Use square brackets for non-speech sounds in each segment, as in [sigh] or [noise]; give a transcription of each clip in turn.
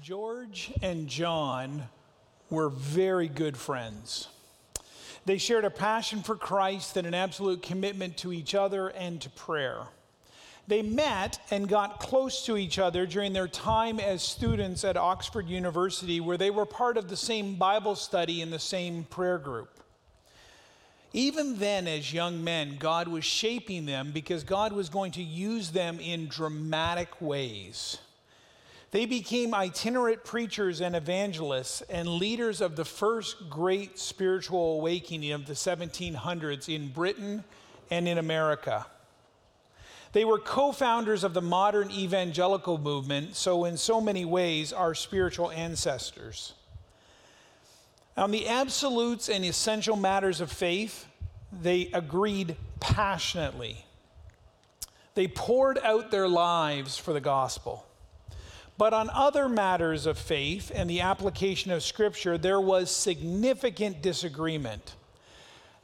George and John were very good friends. They shared a passion for Christ and an absolute commitment to each other and to prayer. They met and got close to each other during their time as students at Oxford University, where they were part of the same Bible study and the same prayer group. Even then, as young men, God was shaping them because God was going to use them in dramatic ways. They became itinerant preachers and evangelists and leaders of the first great spiritual awakening of the 1700s in Britain and in America. They were co founders of the modern evangelical movement, so, in so many ways, our spiritual ancestors. On the absolutes and essential matters of faith, they agreed passionately. They poured out their lives for the gospel. But on other matters of faith and the application of Scripture, there was significant disagreement.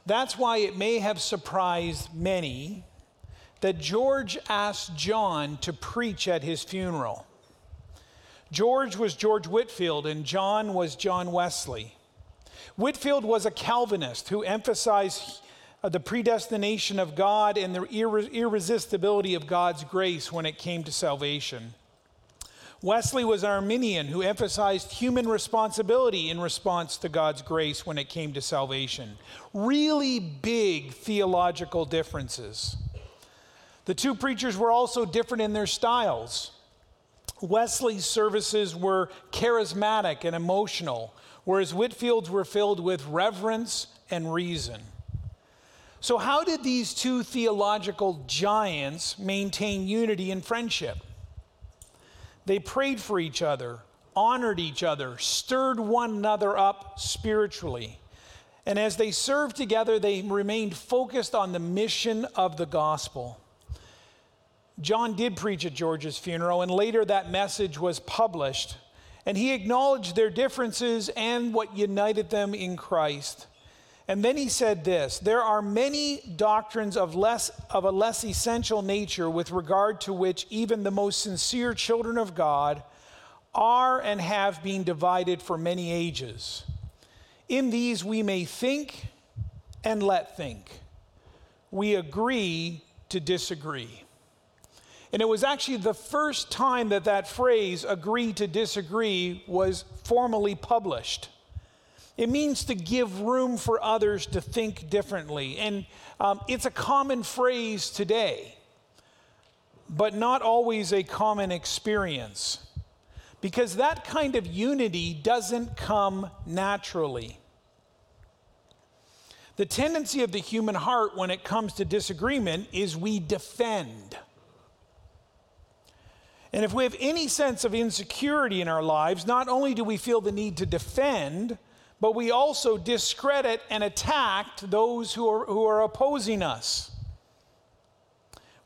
That's why it may have surprised many that George asked John to preach at his funeral. George was George Whitefield, and John was John Wesley. Whitefield was a Calvinist who emphasized uh, the predestination of God and the irresistibility of God's grace when it came to salvation. Wesley was Arminian who emphasized human responsibility in response to God's grace when it came to salvation. Really big theological differences. The two preachers were also different in their styles. Wesley's services were charismatic and emotional, whereas Whitefield's were filled with reverence and reason. So, how did these two theological giants maintain unity and friendship? They prayed for each other, honored each other, stirred one another up spiritually. And as they served together, they remained focused on the mission of the gospel. John did preach at George's funeral, and later that message was published. And he acknowledged their differences and what united them in Christ. And then he said this there are many doctrines of, less, of a less essential nature with regard to which even the most sincere children of God are and have been divided for many ages. In these we may think and let think. We agree to disagree. And it was actually the first time that that phrase, agree to disagree, was formally published. It means to give room for others to think differently. And um, it's a common phrase today, but not always a common experience. Because that kind of unity doesn't come naturally. The tendency of the human heart when it comes to disagreement is we defend. And if we have any sense of insecurity in our lives, not only do we feel the need to defend, but we also discredit and attack those who are, who are opposing us.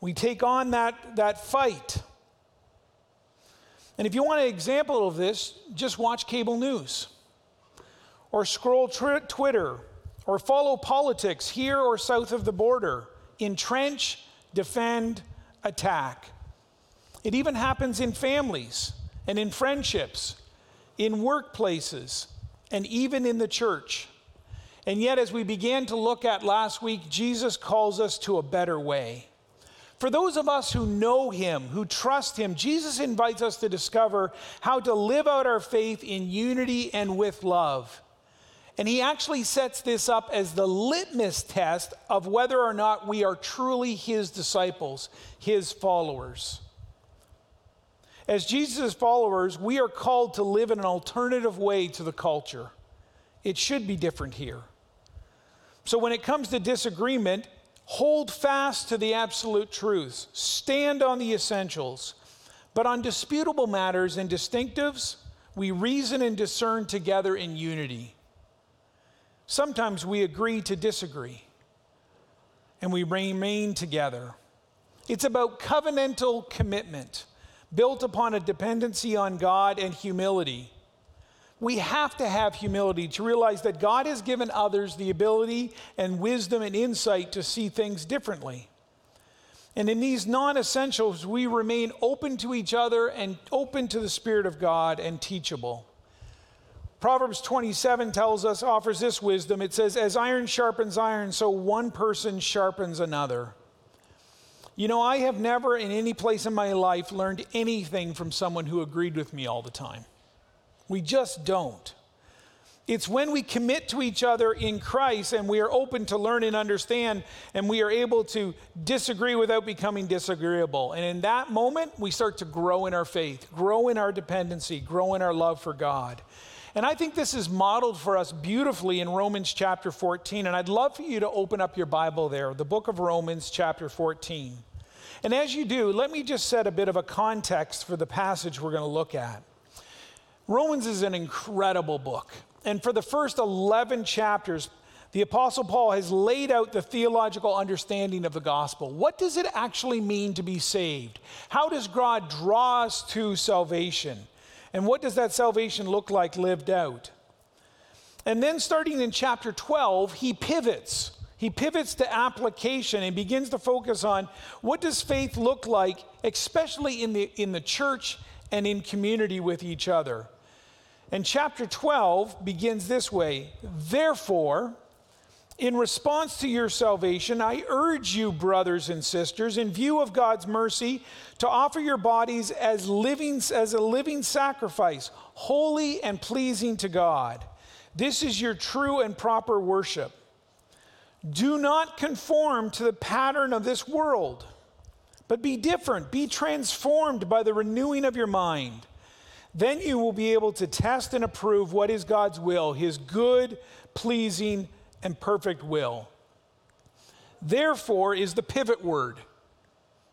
We take on that, that fight. And if you want an example of this, just watch cable news or scroll Twitter or follow politics here or south of the border. Entrench, defend, attack. It even happens in families and in friendships, in workplaces, and even in the church. And yet, as we began to look at last week, Jesus calls us to a better way. For those of us who know Him, who trust Him, Jesus invites us to discover how to live out our faith in unity and with love. And He actually sets this up as the litmus test of whether or not we are truly His disciples, His followers. As Jesus' followers, we are called to live in an alternative way to the culture. It should be different here. So when it comes to disagreement, hold fast to the absolute truths, stand on the essentials. But on disputable matters and distinctives, we reason and discern together in unity. Sometimes we agree to disagree, and we remain together. It's about covenantal commitment built upon a dependency on God and humility. We have to have humility to realize that God has given others the ability and wisdom and insight to see things differently. And in these non essentials, we remain open to each other and open to the Spirit of God and teachable. Proverbs 27 tells us, offers this wisdom. It says, As iron sharpens iron, so one person sharpens another. You know, I have never in any place in my life learned anything from someone who agreed with me all the time. We just don't. It's when we commit to each other in Christ and we are open to learn and understand and we are able to disagree without becoming disagreeable. And in that moment, we start to grow in our faith, grow in our dependency, grow in our love for God. And I think this is modeled for us beautifully in Romans chapter 14. And I'd love for you to open up your Bible there, the book of Romans chapter 14. And as you do, let me just set a bit of a context for the passage we're going to look at. Romans is an incredible book. And for the first 11 chapters, the Apostle Paul has laid out the theological understanding of the gospel. What does it actually mean to be saved? How does God draw us to salvation? And what does that salvation look like lived out? And then, starting in chapter 12, he pivots. He pivots to application and begins to focus on what does faith look like, especially in the, in the church and in community with each other. And chapter 12 begins this way Therefore, in response to your salvation, I urge you, brothers and sisters, in view of God's mercy, to offer your bodies as, living, as a living sacrifice, holy and pleasing to God. This is your true and proper worship. Do not conform to the pattern of this world, but be different. Be transformed by the renewing of your mind then you will be able to test and approve what is God's will, his good, pleasing, and perfect will. Therefore is the pivot word.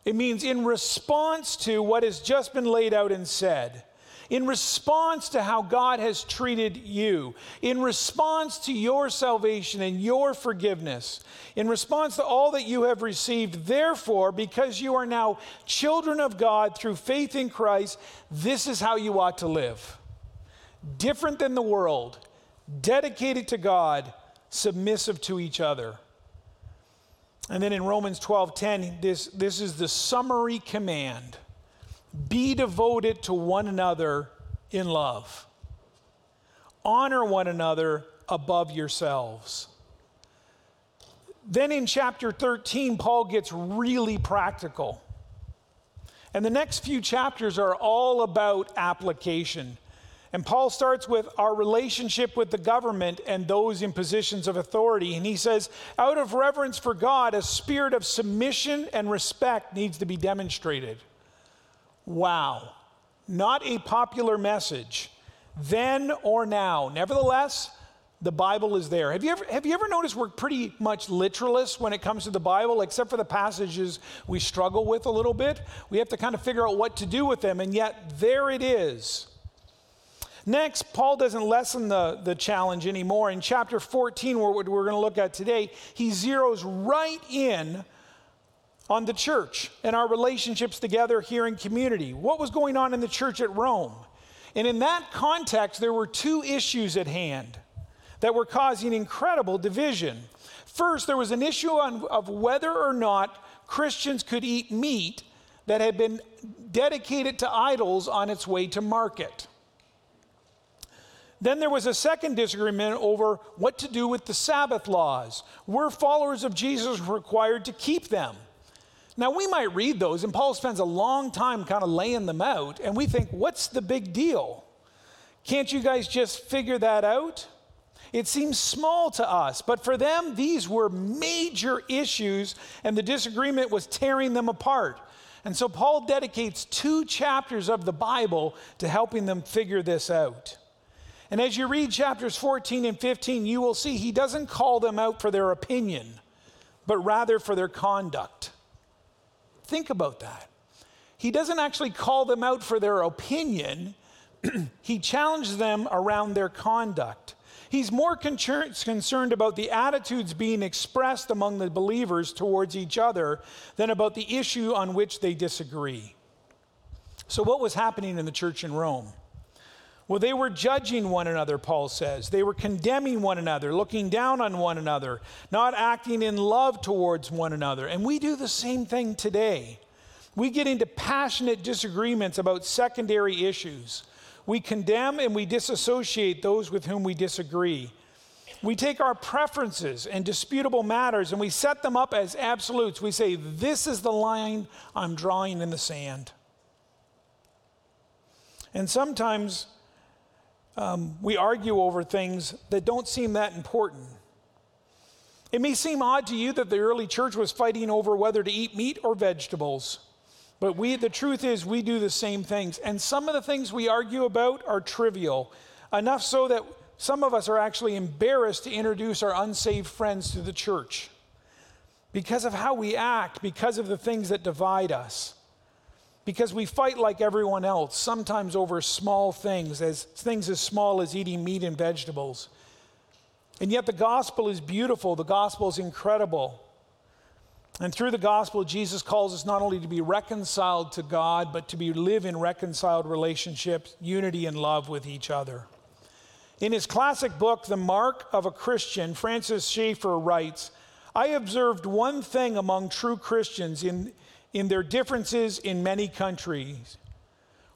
It means in response to what has just been laid out and said in response to how God has treated you, in response to your salvation and your forgiveness, in response to all that you have received. Therefore, because you are now children of God through faith in Christ, this is how you ought to live. Different than the world, dedicated to God, submissive to each other. And then in Romans 12:10, this, this is the summary command be devoted to one another in love. Honor one another above yourselves. Then in chapter 13, Paul gets really practical. And the next few chapters are all about application. And Paul starts with our relationship with the government and those in positions of authority. And he says, out of reverence for God, a spirit of submission and respect needs to be demonstrated. Wow. Not a popular message then or now. Nevertheless, the Bible is there. Have you, ever, have you ever noticed we're pretty much literalists when it comes to the Bible, except for the passages we struggle with a little bit? We have to kind of figure out what to do with them, and yet there it is. Next, Paul doesn't lessen the, the challenge anymore. In chapter 14, what we're going to look at today, he zeroes right in on the church and our relationships together here in community. What was going on in the church at Rome? And in that context, there were two issues at hand that were causing incredible division. First, there was an issue on, of whether or not Christians could eat meat that had been dedicated to idols on its way to market. Then there was a second disagreement over what to do with the Sabbath laws. Were followers of Jesus required to keep them? Now, we might read those, and Paul spends a long time kind of laying them out, and we think, what's the big deal? Can't you guys just figure that out? It seems small to us, but for them, these were major issues, and the disagreement was tearing them apart. And so Paul dedicates two chapters of the Bible to helping them figure this out. And as you read chapters 14 and 15, you will see he doesn't call them out for their opinion, but rather for their conduct. Think about that. He doesn't actually call them out for their opinion, [clears throat] he challenges them around their conduct. He's more concerned about the attitudes being expressed among the believers towards each other than about the issue on which they disagree. So, what was happening in the church in Rome? Well, they were judging one another, Paul says. They were condemning one another, looking down on one another, not acting in love towards one another. And we do the same thing today. We get into passionate disagreements about secondary issues. We condemn and we disassociate those with whom we disagree. We take our preferences and disputable matters and we set them up as absolutes. We say, This is the line I'm drawing in the sand. And sometimes um, we argue over things that don't seem that important. It may seem odd to you that the early church was fighting over whether to eat meat or vegetables. But we, the truth is, we do the same things. And some of the things we argue about are trivial, enough so that some of us are actually embarrassed to introduce our unsaved friends to the church because of how we act, because of the things that divide us because we fight like everyone else, sometimes over small things, as things as small as eating meat and vegetables. And yet the gospel is beautiful, the gospel is incredible. And through the gospel, Jesus calls us not only to be reconciled to God, but to be live in reconciled relationships, unity and love with each other. In his classic book, The Mark of a Christian, Francis Schaeffer writes, I observed one thing among true Christians in, in their differences in many countries.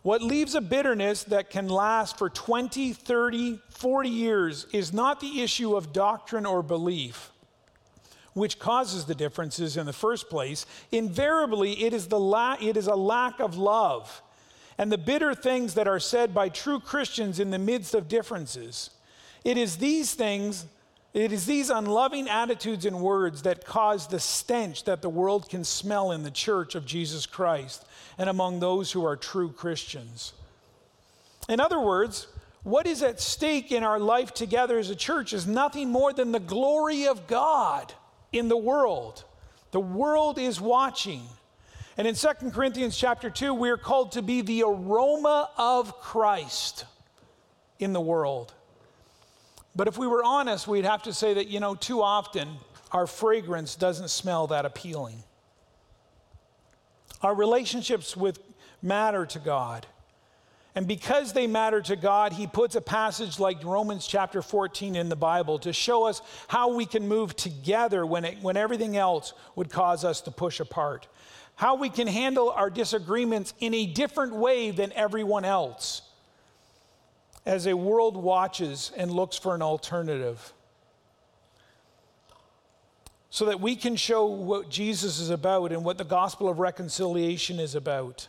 What leaves a bitterness that can last for 20, 30, 40 years is not the issue of doctrine or belief, which causes the differences in the first place. Invariably, it is, the la- it is a lack of love and the bitter things that are said by true Christians in the midst of differences. It is these things it is these unloving attitudes and words that cause the stench that the world can smell in the church of Jesus Christ and among those who are true Christians. In other words, what is at stake in our life together as a church is nothing more than the glory of God in the world. The world is watching. And in 2 Corinthians chapter 2, we are called to be the aroma of Christ in the world. But if we were honest, we'd have to say that, you know, too often our fragrance doesn't smell that appealing. Our relationships with matter to God. And because they matter to God, he puts a passage like Romans chapter 14 in the Bible to show us how we can move together when, it, when everything else would cause us to push apart. How we can handle our disagreements in a different way than everyone else as a world watches and looks for an alternative. So that we can show what Jesus is about and what the gospel of reconciliation is about.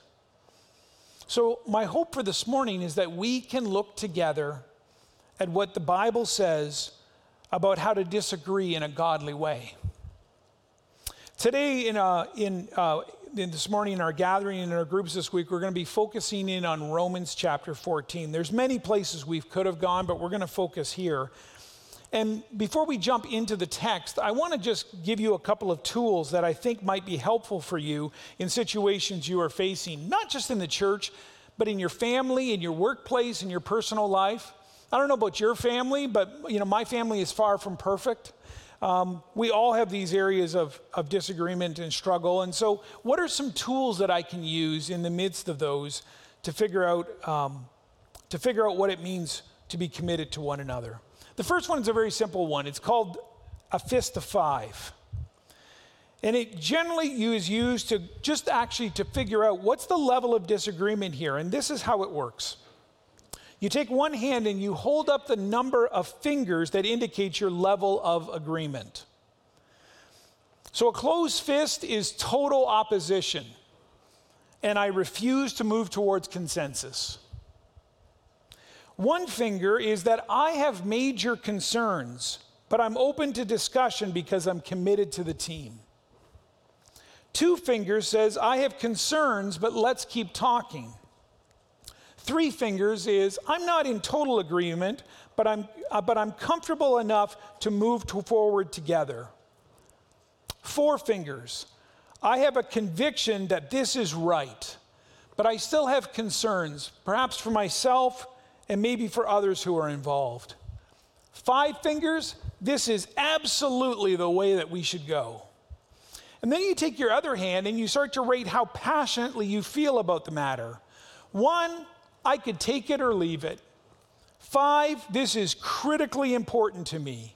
So, my hope for this morning is that we can look together at what the Bible says about how to disagree in a godly way. Today, in, uh, in, uh, this morning in our gathering and in our groups this week, we're going to be focusing in on Romans chapter 14. There's many places we could have gone, but we're going to focus here. And before we jump into the text, I want to just give you a couple of tools that I think might be helpful for you in situations you are facing, not just in the church, but in your family, in your workplace, in your personal life. I don't know about your family, but you know, my family is far from perfect. Um, we all have these areas of, of disagreement and struggle. And so, what are some tools that I can use in the midst of those to figure out, um, to figure out what it means to be committed to one another? The first one is a very simple one. It's called a fist of five. And it generally is used to just actually to figure out what's the level of disagreement here. And this is how it works. You take one hand and you hold up the number of fingers that indicates your level of agreement. So a closed fist is total opposition, and I refuse to move towards consensus. One finger is that I have major concerns, but I'm open to discussion because I'm committed to the team. Two fingers says I have concerns, but let's keep talking. Three fingers is I'm not in total agreement, but I'm, uh, but I'm comfortable enough to move to forward together. Four fingers, I have a conviction that this is right, but I still have concerns, perhaps for myself and maybe for others who are involved. Five fingers, this is absolutely the way that we should go. And then you take your other hand and you start to rate how passionately you feel about the matter. One, I could take it or leave it. Five, this is critically important to me.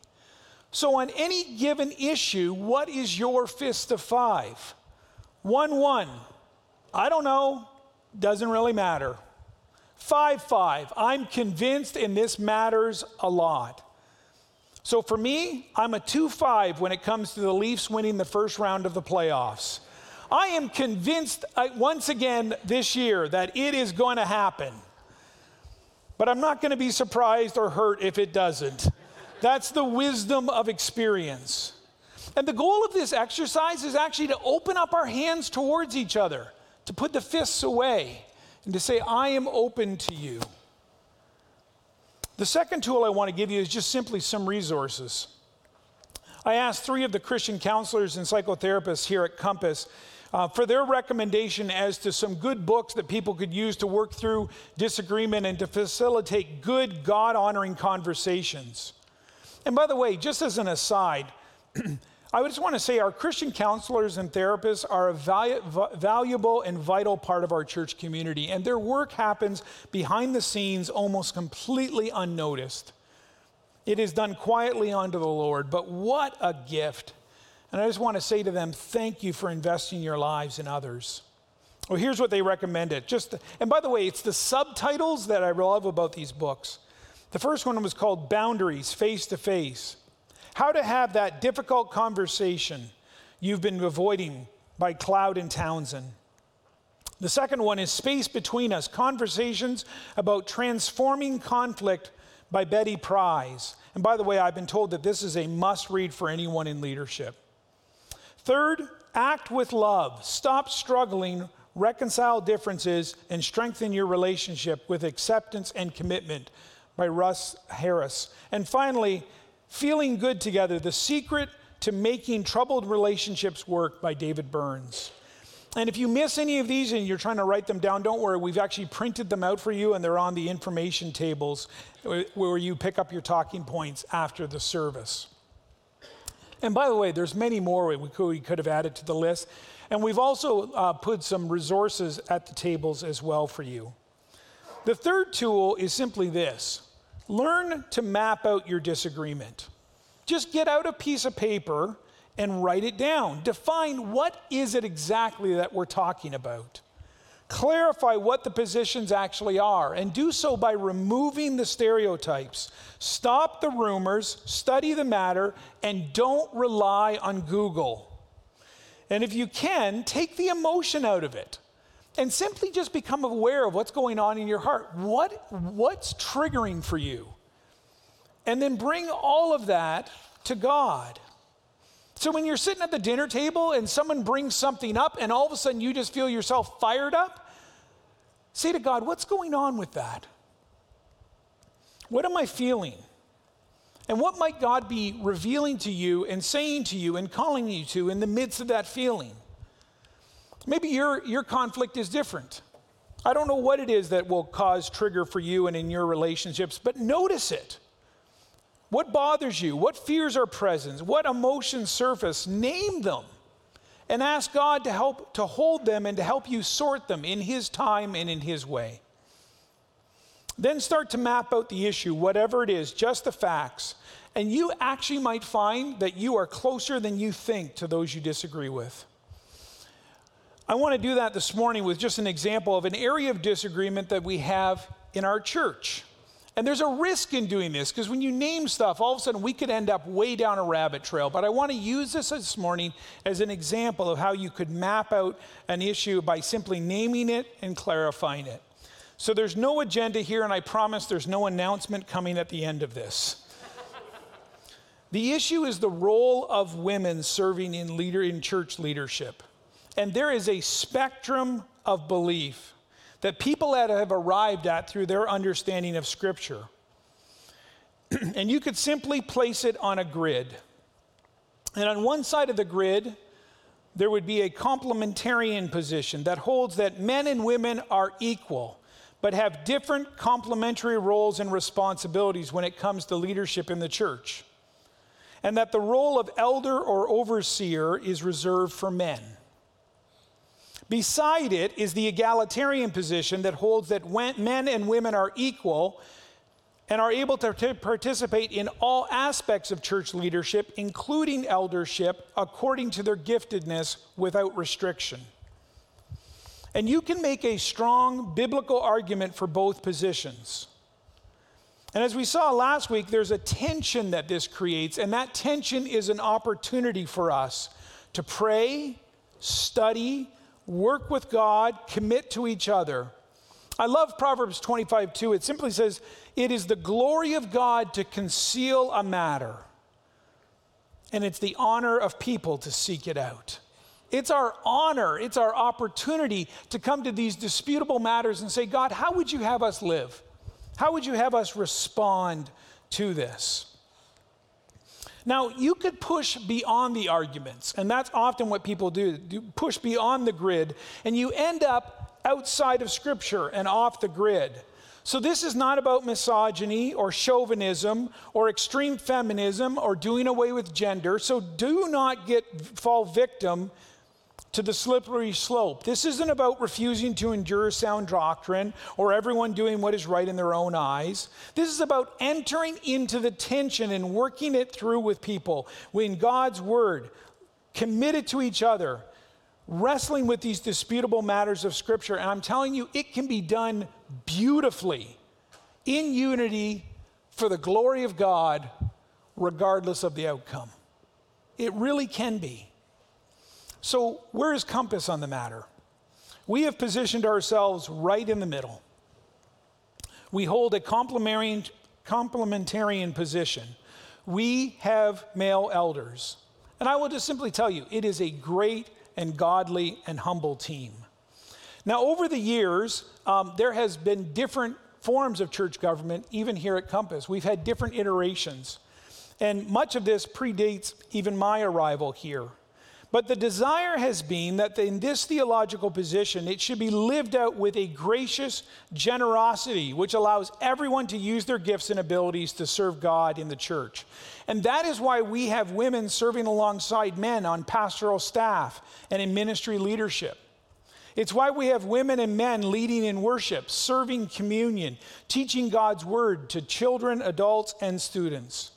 So, on any given issue, what is your fist of five? One, one. I don't know. Doesn't really matter. Five, five. I'm convinced, and this matters a lot. So for me, I'm a 2 5 when it comes to the Leafs winning the first round of the playoffs. I am convinced uh, once again this year that it is going to happen. But I'm not going to be surprised or hurt if it doesn't. That's the wisdom of experience. And the goal of this exercise is actually to open up our hands towards each other, to put the fists away, and to say, I am open to you. The second tool I want to give you is just simply some resources. I asked three of the Christian counselors and psychotherapists here at Compass uh, for their recommendation as to some good books that people could use to work through disagreement and to facilitate good, God honoring conversations. And by the way, just as an aside, [clears throat] I just want to say our Christian counselors and therapists are a valu- valuable and vital part of our church community, and their work happens behind the scenes almost completely unnoticed. It is done quietly unto the Lord, but what a gift. And I just want to say to them, thank you for investing your lives in others. Well, here's what they recommended. Just, and by the way, it's the subtitles that I love about these books. The first one was called Boundaries Face to Face. How to have that difficult conversation you've been avoiding by Cloud and Townsend. The second one is Space Between Us Conversations about Transforming Conflict by Betty Pries. And by the way, I've been told that this is a must read for anyone in leadership. Third, act with love. Stop struggling, reconcile differences, and strengthen your relationship with acceptance and commitment by Russ Harris. And finally, feeling good together the secret to making troubled relationships work by David Burns. And if you miss any of these and you're trying to write them down, don't worry. We've actually printed them out for you and they're on the information tables where you pick up your talking points after the service. And by the way, there's many more we could, we could have added to the list. And we've also uh, put some resources at the tables as well for you. The third tool is simply this learn to map out your disagreement. Just get out a piece of paper and write it down. Define what is it exactly that we're talking about. Clarify what the positions actually are, and do so by removing the stereotypes. Stop the rumors, study the matter, and don't rely on Google. And if you can, take the emotion out of it and simply just become aware of what's going on in your heart. What, what's triggering for you? And then bring all of that to God. So when you're sitting at the dinner table and someone brings something up and all of a sudden you just feel yourself fired up, say to God, what's going on with that? What am I feeling? And what might God be revealing to you and saying to you and calling you to in the midst of that feeling? Maybe your, your conflict is different. I don't know what it is that will cause trigger for you and in your relationships, but notice it. What bothers you? What fears are present? What emotions surface? Name them and ask God to help to hold them and to help you sort them in His time and in His way. Then start to map out the issue, whatever it is, just the facts. And you actually might find that you are closer than you think to those you disagree with. I want to do that this morning with just an example of an area of disagreement that we have in our church. And there's a risk in doing this because when you name stuff, all of a sudden we could end up way down a rabbit trail. But I want to use this this morning as an example of how you could map out an issue by simply naming it and clarifying it. So there's no agenda here, and I promise there's no announcement coming at the end of this. the issue is the role of women serving in leader in church leadership. And there is a spectrum of belief that people that have arrived at through their understanding of Scripture. [clears throat] and you could simply place it on a grid. And on one side of the grid, there would be a complementarian position that holds that men and women are equal, but have different complementary roles and responsibilities when it comes to leadership in the church. And that the role of elder or overseer is reserved for men. Beside it is the egalitarian position that holds that men and women are equal and are able to participate in all aspects of church leadership, including eldership, according to their giftedness without restriction. And you can make a strong biblical argument for both positions. And as we saw last week, there's a tension that this creates, and that tension is an opportunity for us to pray, study, work with God, commit to each other. I love Proverbs 25 2. It simply says, It is the glory of God to conceal a matter, and it's the honor of people to seek it out. It's our honor, it's our opportunity to come to these disputable matters and say, God, how would you have us live? How would you have us respond to this? Now, you could push beyond the arguments, and that's often what people do, do push beyond the grid, and you end up outside of Scripture and off the grid. So, this is not about misogyny or chauvinism or extreme feminism or doing away with gender. So, do not get fall victim to the slippery slope. This isn't about refusing to endure sound doctrine or everyone doing what is right in their own eyes. This is about entering into the tension and working it through with people in God's word, committed to each other, wrestling with these disputable matters of Scripture. And I'm telling you, it can be done beautifully in unity for the glory of God, regardless of the outcome. It really can be. So, where is Compass on the matter? We have positioned ourselves right in the middle. We hold a complementarian, position. We have male elders. And I will just simply tell you, it is a great and godly and humble team. Now, over the years, um, there has been different forms of church government, even here at Compass. We've had different iterations. And much of this predates even my arrival here. But the desire has been that in this theological position, it should be lived out with a gracious generosity, which allows everyone to use their gifts and abilities to serve God in the church. And that is why we have women serving alongside men on pastoral staff and in ministry leadership. It's why we have women and men leading in worship, serving communion, teaching God's word to children, adults, and students.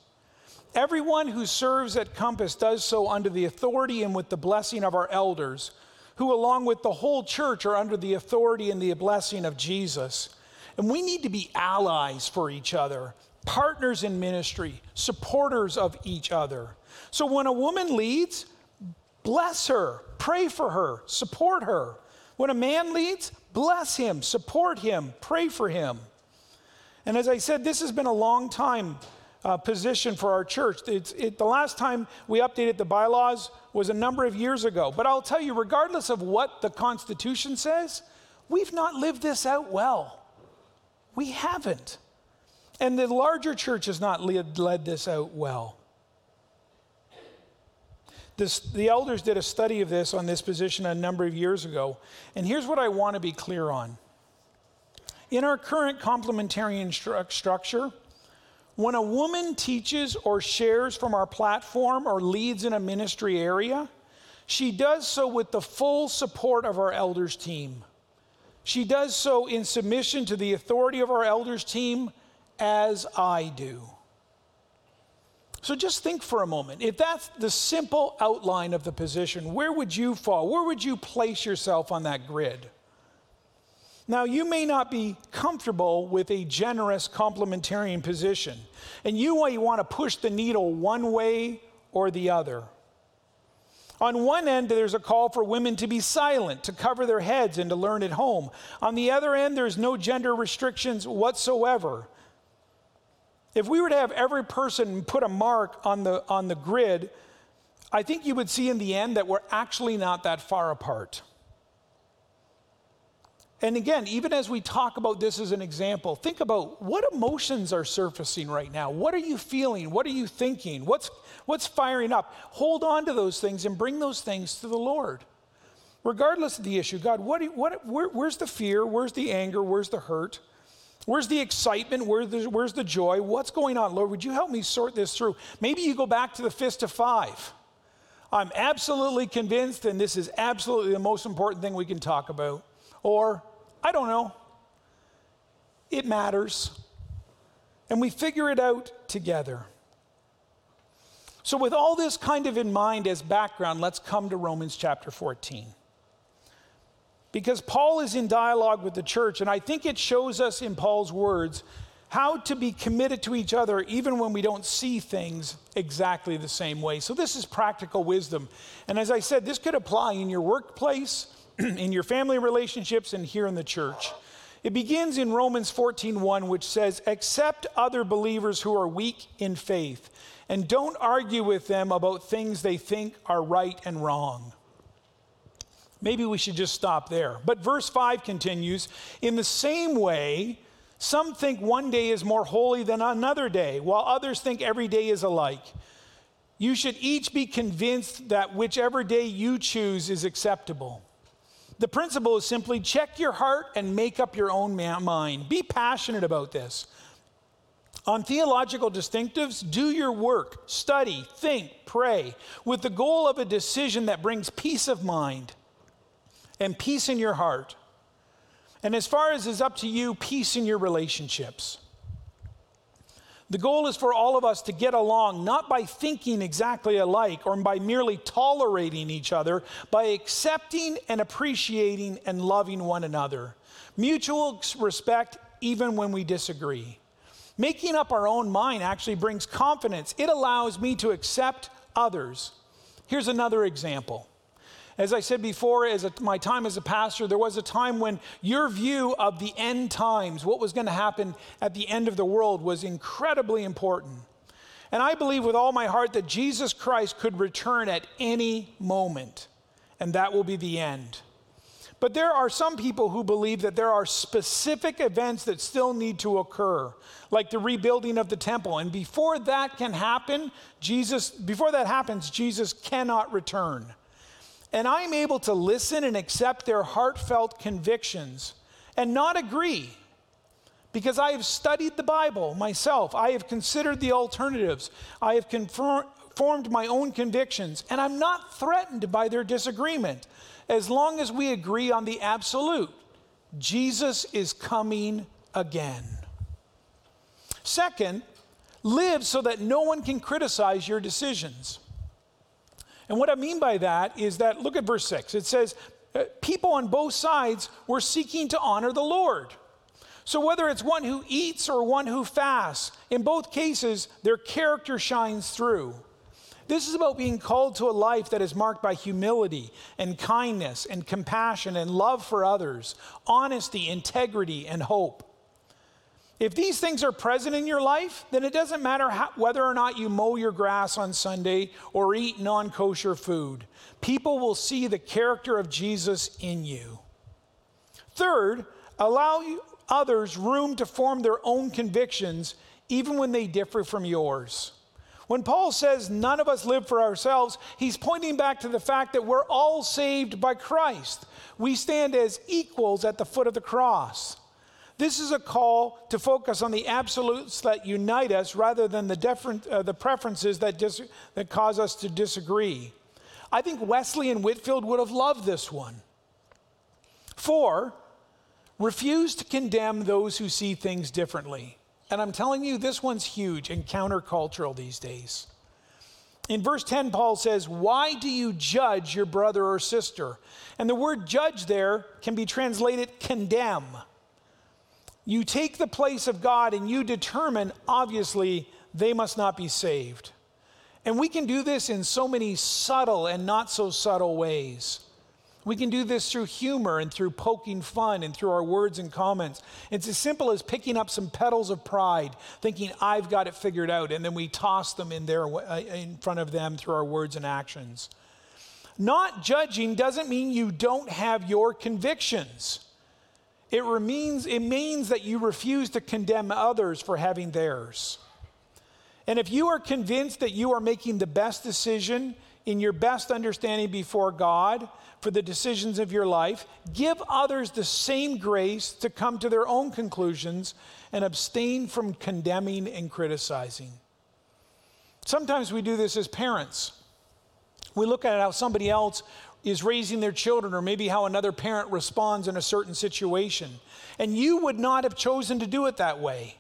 Everyone who serves at Compass does so under the authority and with the blessing of our elders, who, along with the whole church, are under the authority and the blessing of Jesus. And we need to be allies for each other, partners in ministry, supporters of each other. So when a woman leads, bless her, pray for her, support her. When a man leads, bless him, support him, pray for him. And as I said, this has been a long time uh, position for our church. It, the last time we updated the bylaws was a number of years ago. But I'll tell you, regardless of what the Constitution says, we've not lived this out well. We haven't. And the larger church has not led, led this out well. This, the elders did a study of this on this position a number of years ago. And here's what I want to be clear on. In our current complementarian stru- structure, when a woman teaches or shares from our platform or leads in a ministry area, she does so with the full support of our elders team. She does so in submission to the authority of our elders team, as I do. So just think for a moment. If that's the simple outline of the position, where would you fall? Where would you place yourself on that grid? Now, you may not be comfortable with a generous complementarian position, and you may want to push the needle one way or the other. On one end, there's a call for women to be silent, to cover their heads, and to learn at home. On the other end, there's no gender restrictions whatsoever. If we were to have every person put a mark on the, on the grid, I think you would see in the end that we're actually not that far apart. And again, even as we talk about this as an example, think about what emotions are surfacing right now. What are you feeling? What are you thinking? What's, what's firing up? Hold on to those things and bring those things to the Lord. Regardless of the issue, God, what, what, where, where's the fear? Where's the anger? Where's the hurt? Where's the excitement? Where's the, where's the joy? What's going on? Lord, would you help me sort this through? Maybe you go back to the fist of five. I'm absolutely convinced, and this is absolutely the most important thing we can talk about. Or I don't know. It matters. and we figure it out together. So, with all this kind of in mind as background, let's come to Romans chapter 14. Because Paul is in dialogue with the church, and I think it shows us in Paul's words how to be committed to each other even when we don't see things exactly the same way. So, this is practical wisdom. And as I said, this could apply in your workplace, [clears throat] in your family relationships, and here in the church. It begins in Romans 14:1 which says accept other believers who are weak in faith and don't argue with them about things they think are right and wrong. Maybe we should just stop there. But verse 5 continues In the same way, some think one day is more holy than another day, while others think every day is alike. You should each be convinced that whichever day you choose is acceptable. The principle is simply check your heart and make up your own mind. Be passionate about this. On theological distinctives, do your work, study, think, pray, with the goal of a decision that brings peace of mind and peace in your heart. And as far as is up to you, peace in your relationships. The goal is for all of us to get along, not by thinking exactly alike or by merely tolerating each other, by accepting and appreciating and loving one another. Mutual respect, even when we disagree. Making up our own mind actually brings confidence, it allows me to accept others. Here's another example as I said before, as a, my time as a pastor, there was a time when your view of the end times, what was going to happen at the end of the world, was incredibly important. And I believe with all my heart that Jesus Christ could return at any moment, and that will be the end. But there are some people who believe that there are specific events that still need to occur, like the rebuilding of the temple. And before that can happen, Jesus, before that happens, Jesus cannot return and I'm able to listen and accept their heartfelt convictions and not agree because I have studied the Bible myself. I have considered the alternatives. I have formed my own convictions, and I'm not threatened by their disagreement as long as we agree on the absolute. Jesus is coming again. Second, live so that no one can criticize your decisions. And what I mean by that is that, look at verse 6. It says, uh, People on both sides were seeking to honor the Lord. So, whether it's one who eats or one who fasts, in both cases, their character shines through. This is about being called to a life that is marked by humility and kindness and compassion and love for others, honesty, integrity, and hope. If these things are present in your life, then it doesn't matter how, whether or not you mow your grass on Sunday or eat non kosher food. People will see the character of Jesus in you. Third, allow others room to form their own convictions, even when they differ from yours. When Paul says none of us live for ourselves, he's pointing back to the fact that we're all saved by Christ. We stand as equals at the foot of the cross. This is a call to focus on the absolutes that unite us rather than the, different, uh, the preferences that, dis- that cause us to disagree. I think Wesley and Whitefield would have loved this one. Four, refuse to condemn those who see things differently. And I'm telling you, this one's huge and countercultural these days. In verse 10, Paul says, Why do you judge your brother or sister? And the word judge there can be translated condemn. You take the place of God and you determine, obviously, they must not be saved. And we can do this in so many subtle and not so subtle ways. We can do this through humor and through poking fun and through our words and comments. It's as simple as picking up some petals of pride, thinking, I've got it figured out, and then we toss them in there uh, in front of them through our words and actions. Not judging doesn't mean you don't have your convictions. It means, it means that you refuse to condemn others for having theirs. And if you are convinced that you are making the best decision in your best understanding before God for the decisions of your life, give others the same grace to come to their own conclusions and abstain from condemning and criticizing. Sometimes we do this as parents. We look at how somebody else is raising their children, or maybe how another parent responds in a certain situation. And you would not have chosen to do it that way.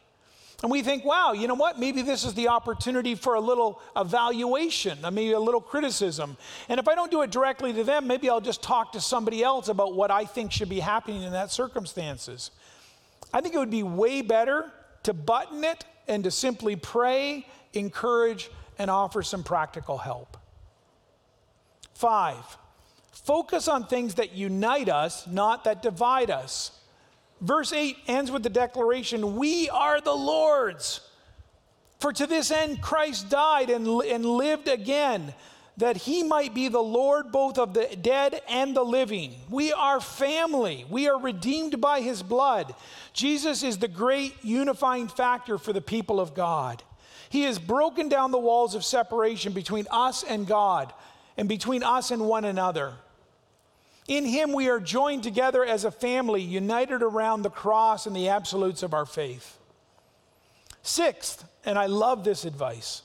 And we think, wow, you know what? Maybe this is the opportunity for a little evaluation, uh, maybe a little criticism. And if I don't do it directly to them, maybe I'll just talk to somebody else about what I think should be happening in that circumstances. I think it would be way better to button it and to simply pray, encourage, and offer some practical help. Five, focus on things that unite us, not that divide us. Verse 8 ends with the declaration We are the Lord's. For to this end Christ died and, and lived again, that he might be the Lord both of the dead and the living. We are family. We are redeemed by his blood. Jesus is the great unifying factor for the people of God. He has broken down the walls of separation between us and God and between us and one another. In him, we are joined together as a family, united around the cross and the absolutes of our faith. Sixth, and I love this advice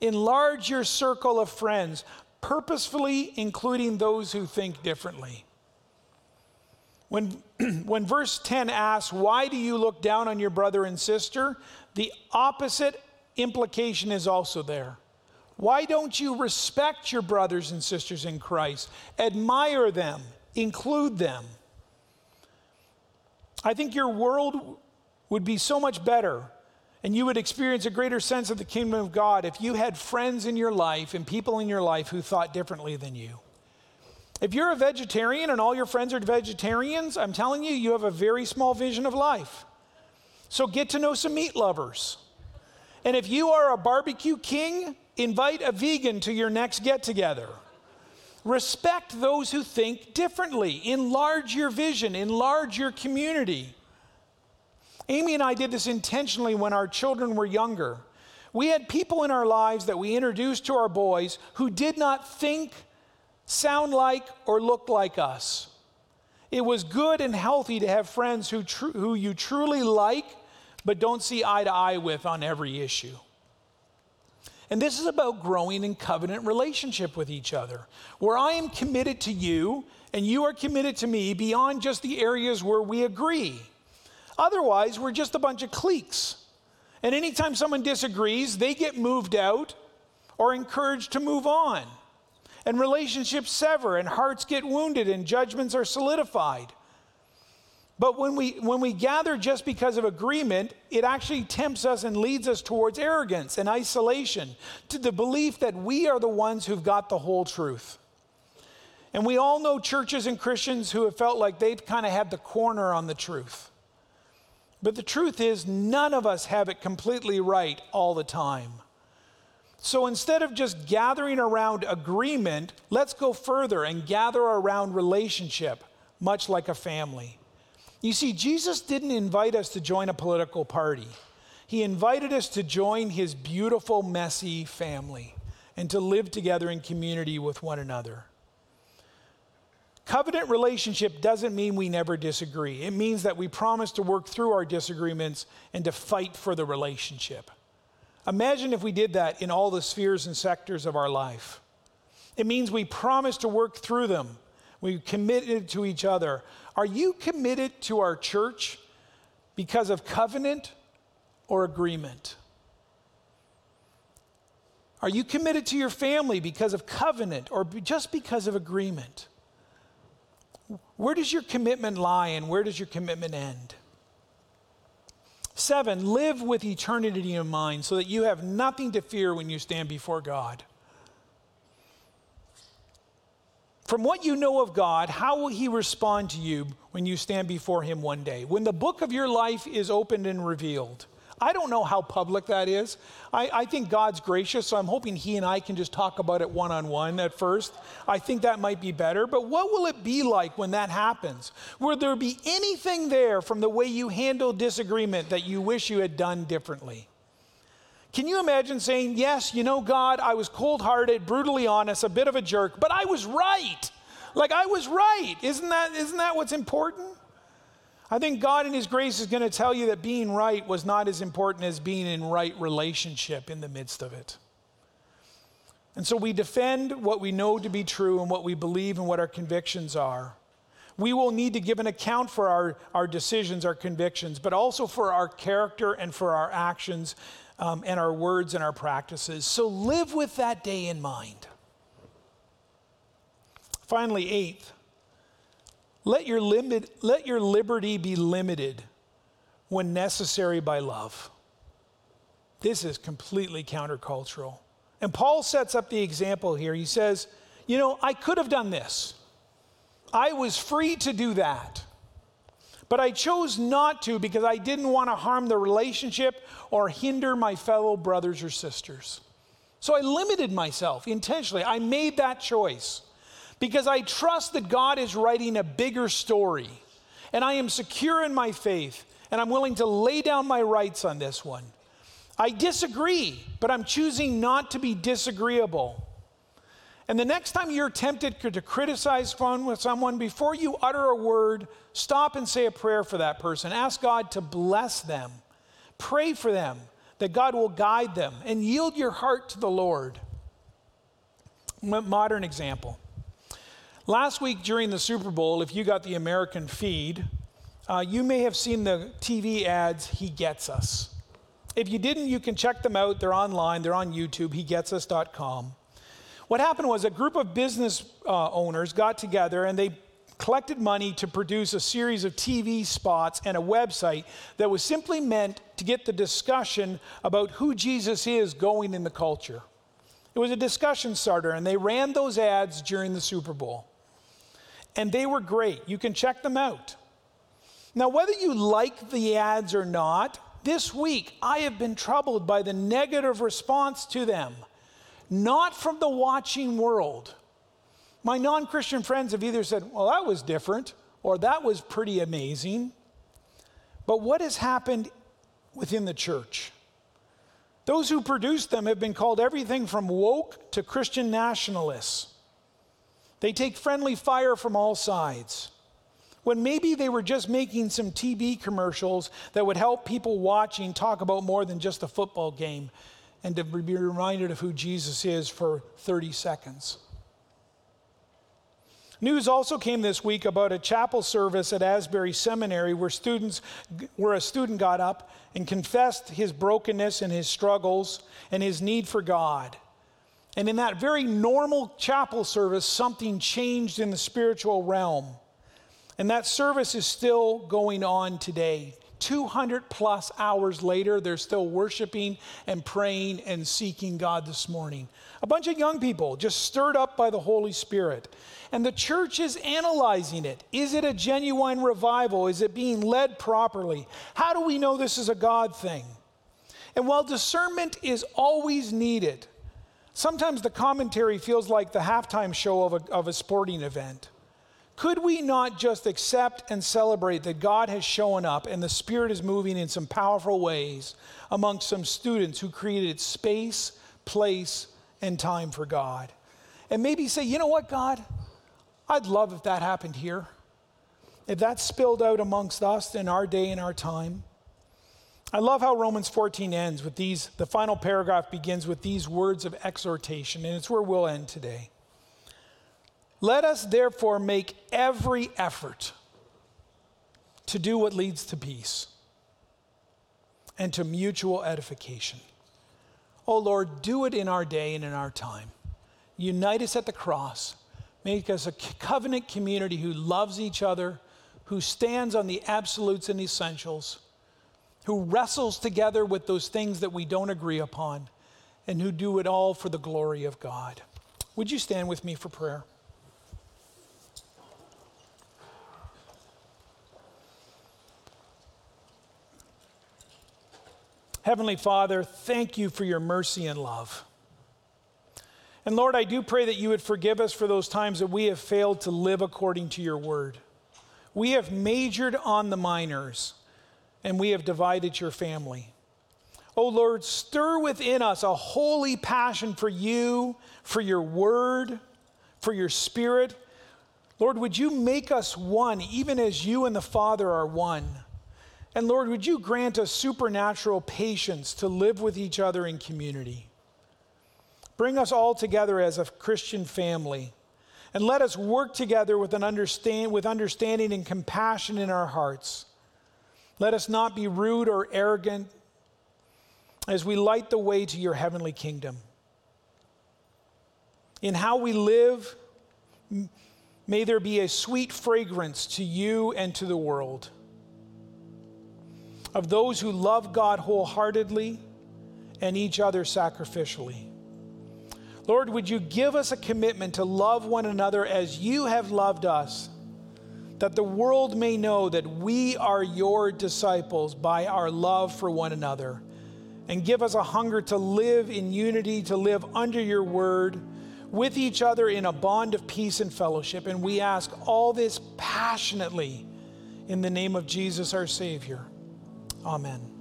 enlarge your circle of friends, purposefully including those who think differently. When, [clears throat] when verse 10 asks, Why do you look down on your brother and sister? the opposite implication is also there. Why don't you respect your brothers and sisters in Christ? Admire them, include them. I think your world would be so much better and you would experience a greater sense of the kingdom of God if you had friends in your life and people in your life who thought differently than you. If you're a vegetarian and all your friends are vegetarians, I'm telling you, you have a very small vision of life. So get to know some meat lovers. And if you are a barbecue king, invite a vegan to your next get together. Respect those who think differently. Enlarge your vision, enlarge your community. Amy and I did this intentionally when our children were younger. We had people in our lives that we introduced to our boys who did not think, sound like, or look like us. It was good and healthy to have friends who, tr- who you truly like but don't see eye to eye with on every issue. And this is about growing in covenant relationship with each other, where I am committed to you and you are committed to me beyond just the areas where we agree. Otherwise, we're just a bunch of cliques. And anytime someone disagrees, they get moved out or encouraged to move on. And relationships sever, and hearts get wounded, and judgments are solidified. But when we, when we gather just because of agreement, it actually tempts us and leads us towards arrogance and isolation, to the belief that we are the ones who've got the whole truth. And we all know churches and Christians who have felt like they've kind of had the corner on the truth. But the truth is, none of us have it completely right all the time. So instead of just gathering around agreement, let's go further and gather around relationship, much like a family. You see, Jesus didn't invite us to join a political party. He invited us to join his beautiful, messy family and to live together in community with one another. Covenant relationship doesn't mean we never disagree. It means that we promise to work through our disagreements and to fight for the relationship. Imagine if we did that in all the spheres and sectors of our life. It means we promise to work through them. We committed to each other. Are you committed to our church because of covenant or agreement? Are you committed to your family because of covenant or just because of agreement? Where does your commitment lie and where does your commitment end? Seven, live with eternity in mind so that you have nothing to fear when you stand before God. From what you know of God, how will He respond to you when you stand before Him one day? When the book of your life is opened and revealed. I don't know how public that is. I, I think God's gracious, so I'm hoping He and I can just talk about it one on one at first. I think that might be better. But what will it be like when that happens? Will there be anything there from the way you handle disagreement that you wish you had done differently? Can you imagine saying, Yes, you know, God, I was cold hearted, brutally honest, a bit of a jerk, but I was right. Like I was right. Isn't that, isn't that what's important? I think God in His grace is going to tell you that being right was not as important as being in right relationship in the midst of it. And so we defend what we know to be true and what we believe and what our convictions are. We will need to give an account for our, our decisions, our convictions, but also for our character and for our actions um, and our words and our practices. So live with that day in mind. Finally, eighth, let your, limit, let your liberty be limited when necessary by love. This is completely countercultural. And Paul sets up the example here. He says, You know, I could have done this. I was free to do that. But I chose not to because I didn't want to harm the relationship or hinder my fellow brothers or sisters. So I limited myself intentionally. I made that choice because I trust that God is writing a bigger story. And I am secure in my faith and I'm willing to lay down my rights on this one. I disagree, but I'm choosing not to be disagreeable. And the next time you're tempted to criticize fun with someone, before you utter a word, stop and say a prayer for that person. Ask God to bless them. Pray for them, that God will guide them, and yield your heart to the Lord. Modern example. Last week during the Super Bowl, if you got the American feed, uh, you may have seen the TV ads, He Gets Us. If you didn't, you can check them out. They're online, they're on YouTube, hegetsus.com. What happened was a group of business uh, owners got together and they collected money to produce a series of TV spots and a website that was simply meant to get the discussion about who Jesus is going in the culture. It was a discussion starter, and they ran those ads during the Super Bowl. And they were great. You can check them out. Now, whether you like the ads or not, this week I have been troubled by the negative response to them not from the watching world. My non Christian friends have either said, well, that was different, or that was pretty amazing. But what has happened within the church? Those who produced them have been called everything from woke to Christian nationalists. They take friendly fire from all sides. When maybe they were just making some TV commercials that would help people watching talk about more than just a football game and to be reminded of who Jesus is for 30 seconds. News also came this week about a chapel service at Asbury Seminary where students where a student got up and confessed his brokenness and his struggles and his need for God. And in that very normal chapel service something changed in the spiritual realm. And that service is still going on today. 200 plus hours later, they're still worshiping and praying and seeking God this morning. A bunch of young people just stirred up by the Holy Spirit. And the church is analyzing it. Is it a genuine revival? Is it being led properly? How do we know this is a God thing? And while discernment is always needed, sometimes the commentary feels like the halftime show of a, of a sporting event. Could we not just accept and celebrate that God has shown up and the Spirit is moving in some powerful ways among some students who created space, place, and time for God? And maybe say, you know what, God? I'd love if that happened here. If that spilled out amongst us in our day and our time. I love how Romans 14 ends with these, the final paragraph begins with these words of exhortation, and it's where we'll end today. Let us therefore make every effort to do what leads to peace and to mutual edification. Oh Lord, do it in our day and in our time. Unite us at the cross. Make us a covenant community who loves each other, who stands on the absolutes and essentials, who wrestles together with those things that we don't agree upon, and who do it all for the glory of God. Would you stand with me for prayer? Heavenly Father, thank you for your mercy and love. And Lord, I do pray that you would forgive us for those times that we have failed to live according to your word. We have majored on the minors and we have divided your family. Oh Lord, stir within us a holy passion for you, for your word, for your spirit. Lord, would you make us one, even as you and the Father are one? And Lord, would you grant us supernatural patience to live with each other in community? Bring us all together as a Christian family. And let us work together with, an understand, with understanding and compassion in our hearts. Let us not be rude or arrogant as we light the way to your heavenly kingdom. In how we live, may there be a sweet fragrance to you and to the world of those who love God wholeheartedly and each other sacrificially. Lord, would you give us a commitment to love one another as you have loved us, that the world may know that we are your disciples by our love for one another, and give us a hunger to live in unity, to live under your word, with each other in a bond of peace and fellowship. And we ask all this passionately in the name of Jesus our Savior. Amen.